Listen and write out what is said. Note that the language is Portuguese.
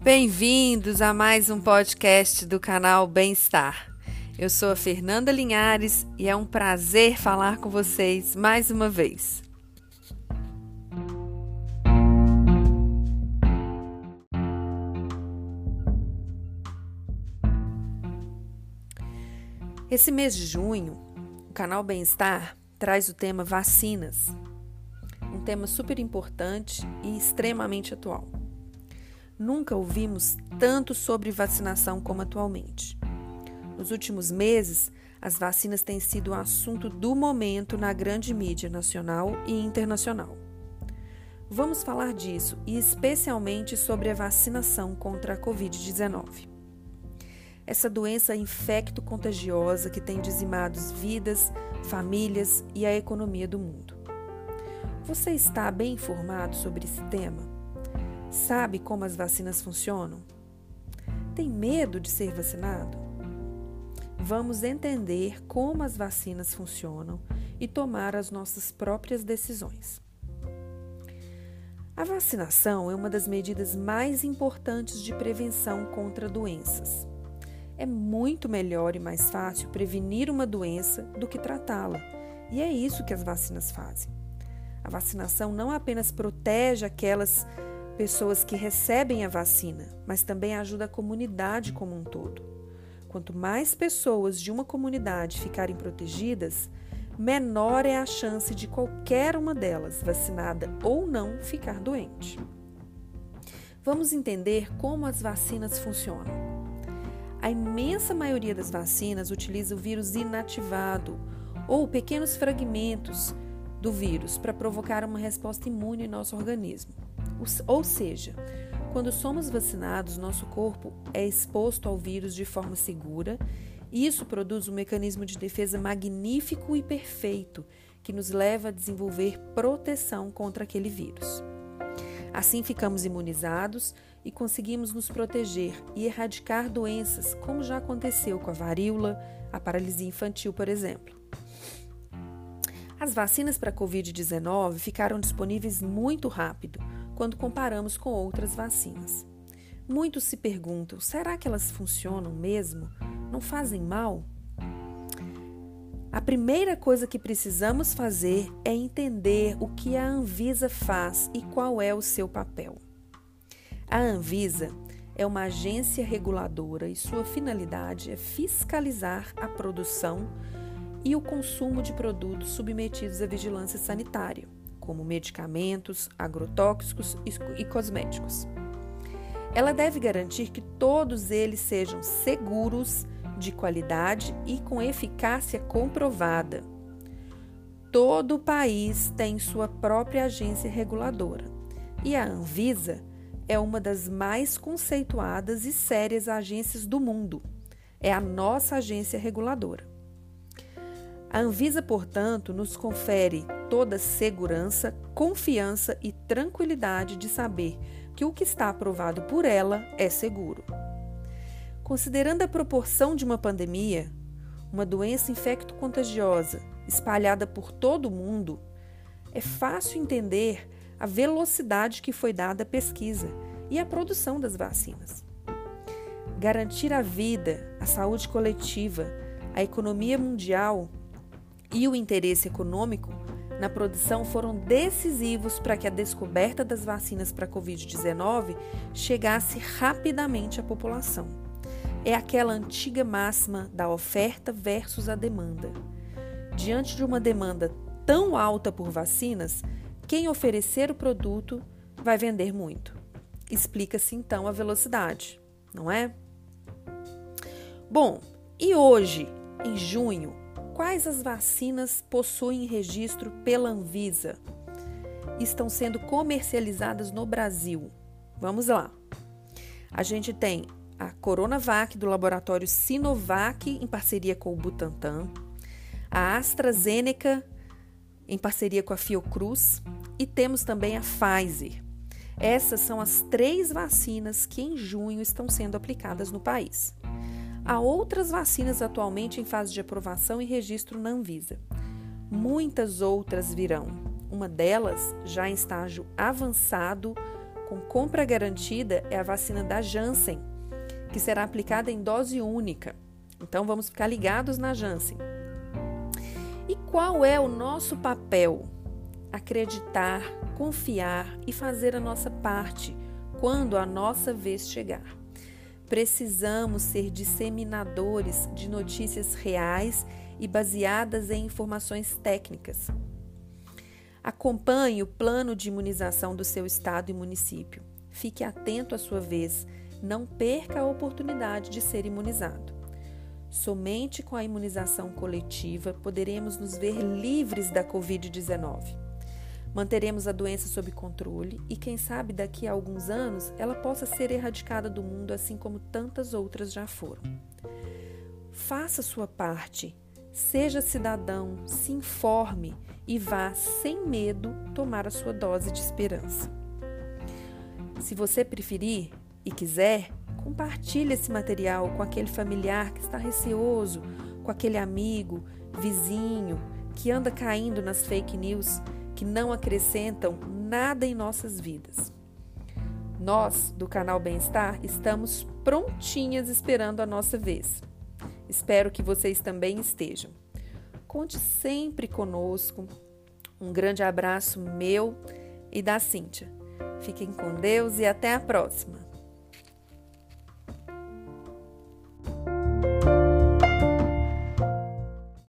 Bem-vindos a mais um podcast do canal Bem-Estar. Eu sou a Fernanda Linhares e é um prazer falar com vocês mais uma vez. Esse mês de junho, o canal Bem-Estar traz o tema vacinas, um tema super importante e extremamente atual. Nunca ouvimos tanto sobre vacinação como atualmente. Nos últimos meses, as vacinas têm sido o assunto do momento na grande mídia nacional e internacional. Vamos falar disso e especialmente sobre a vacinação contra a Covid-19. Essa doença infecto-contagiosa que tem dizimado vidas, famílias e a economia do mundo. Você está bem informado sobre esse tema? Sabe como as vacinas funcionam? Tem medo de ser vacinado? Vamos entender como as vacinas funcionam e tomar as nossas próprias decisões. A vacinação é uma das medidas mais importantes de prevenção contra doenças. É muito melhor e mais fácil prevenir uma doença do que tratá-la, e é isso que as vacinas fazem. A vacinação não apenas protege aquelas pessoas que recebem a vacina, mas também ajuda a comunidade como um todo. Quanto mais pessoas de uma comunidade ficarem protegidas, menor é a chance de qualquer uma delas, vacinada ou não, ficar doente. Vamos entender como as vacinas funcionam. A imensa maioria das vacinas utiliza o vírus inativado ou pequenos fragmentos do vírus para provocar uma resposta imune em nosso organismo. Ou seja, quando somos vacinados, nosso corpo é exposto ao vírus de forma segura e isso produz um mecanismo de defesa magnífico e perfeito que nos leva a desenvolver proteção contra aquele vírus. Assim ficamos imunizados e conseguimos nos proteger e erradicar doenças, como já aconteceu com a varíola, a paralisia infantil, por exemplo. As vacinas para a Covid-19 ficaram disponíveis muito rápido quando comparamos com outras vacinas. Muitos se perguntam: será que elas funcionam mesmo? Não fazem mal? A primeira coisa que precisamos fazer é entender o que a Anvisa faz e qual é o seu papel. A Anvisa é uma agência reguladora e sua finalidade é fiscalizar a produção e o consumo de produtos submetidos à vigilância sanitária como medicamentos, agrotóxicos e cosméticos. Ela deve garantir que todos eles sejam seguros, de qualidade e com eficácia comprovada. Todo o país tem sua própria agência reguladora e a Anvisa é uma das mais conceituadas e sérias agências do mundo. É a nossa agência reguladora. A Anvisa, portanto, nos confere toda segurança, confiança e tranquilidade de saber que o que está aprovado por ela é seguro. Considerando a proporção de uma pandemia, uma doença infecto-contagiosa espalhada por todo o mundo, é fácil entender a velocidade que foi dada à pesquisa e à produção das vacinas. Garantir a vida, a saúde coletiva, a economia mundial e o interesse econômico na produção foram decisivos para que a descoberta das vacinas para a Covid-19 chegasse rapidamente à população. É aquela antiga máxima da oferta versus a demanda. Diante de uma demanda tão alta por vacinas, quem oferecer o produto vai vender muito. Explica-se então a velocidade, não é? Bom, e hoje, em junho, quais as vacinas possuem registro pela Anvisa estão sendo comercializadas no Brasil? Vamos lá. A gente tem a Coronavac do laboratório Sinovac em parceria com o Butantan, a AstraZeneca em parceria com a Fiocruz e temos também a Pfizer. Essas são as três vacinas que em junho estão sendo aplicadas no país. Há outras vacinas atualmente em fase de aprovação e registro na Anvisa. Muitas outras virão. Uma delas já em estágio avançado com compra garantida é a vacina da Janssen, que será aplicada em dose única. Então vamos ficar ligados na Janssen. E qual é o nosso papel? Acreditar, confiar e fazer a nossa parte quando a nossa vez chegar. Precisamos ser disseminadores de notícias reais e baseadas em informações técnicas. Acompanhe o plano de imunização do seu estado e município. Fique atento à sua vez. Não perca a oportunidade de ser imunizado. Somente com a imunização coletiva poderemos nos ver livres da Covid-19. Manteremos a doença sob controle e, quem sabe, daqui a alguns anos ela possa ser erradicada do mundo, assim como tantas outras já foram. Faça sua parte, seja cidadão, se informe e vá sem medo tomar a sua dose de esperança. Se você preferir e quiser, compartilhe esse material com aquele familiar que está receoso, com aquele amigo, vizinho que anda caindo nas fake news que não acrescentam nada em nossas vidas. Nós, do canal Bem-Estar, estamos prontinhas esperando a nossa vez. Espero que vocês também estejam. Conte sempre conosco. Um grande abraço meu e da Cíntia. Fiquem com Deus e até a próxima.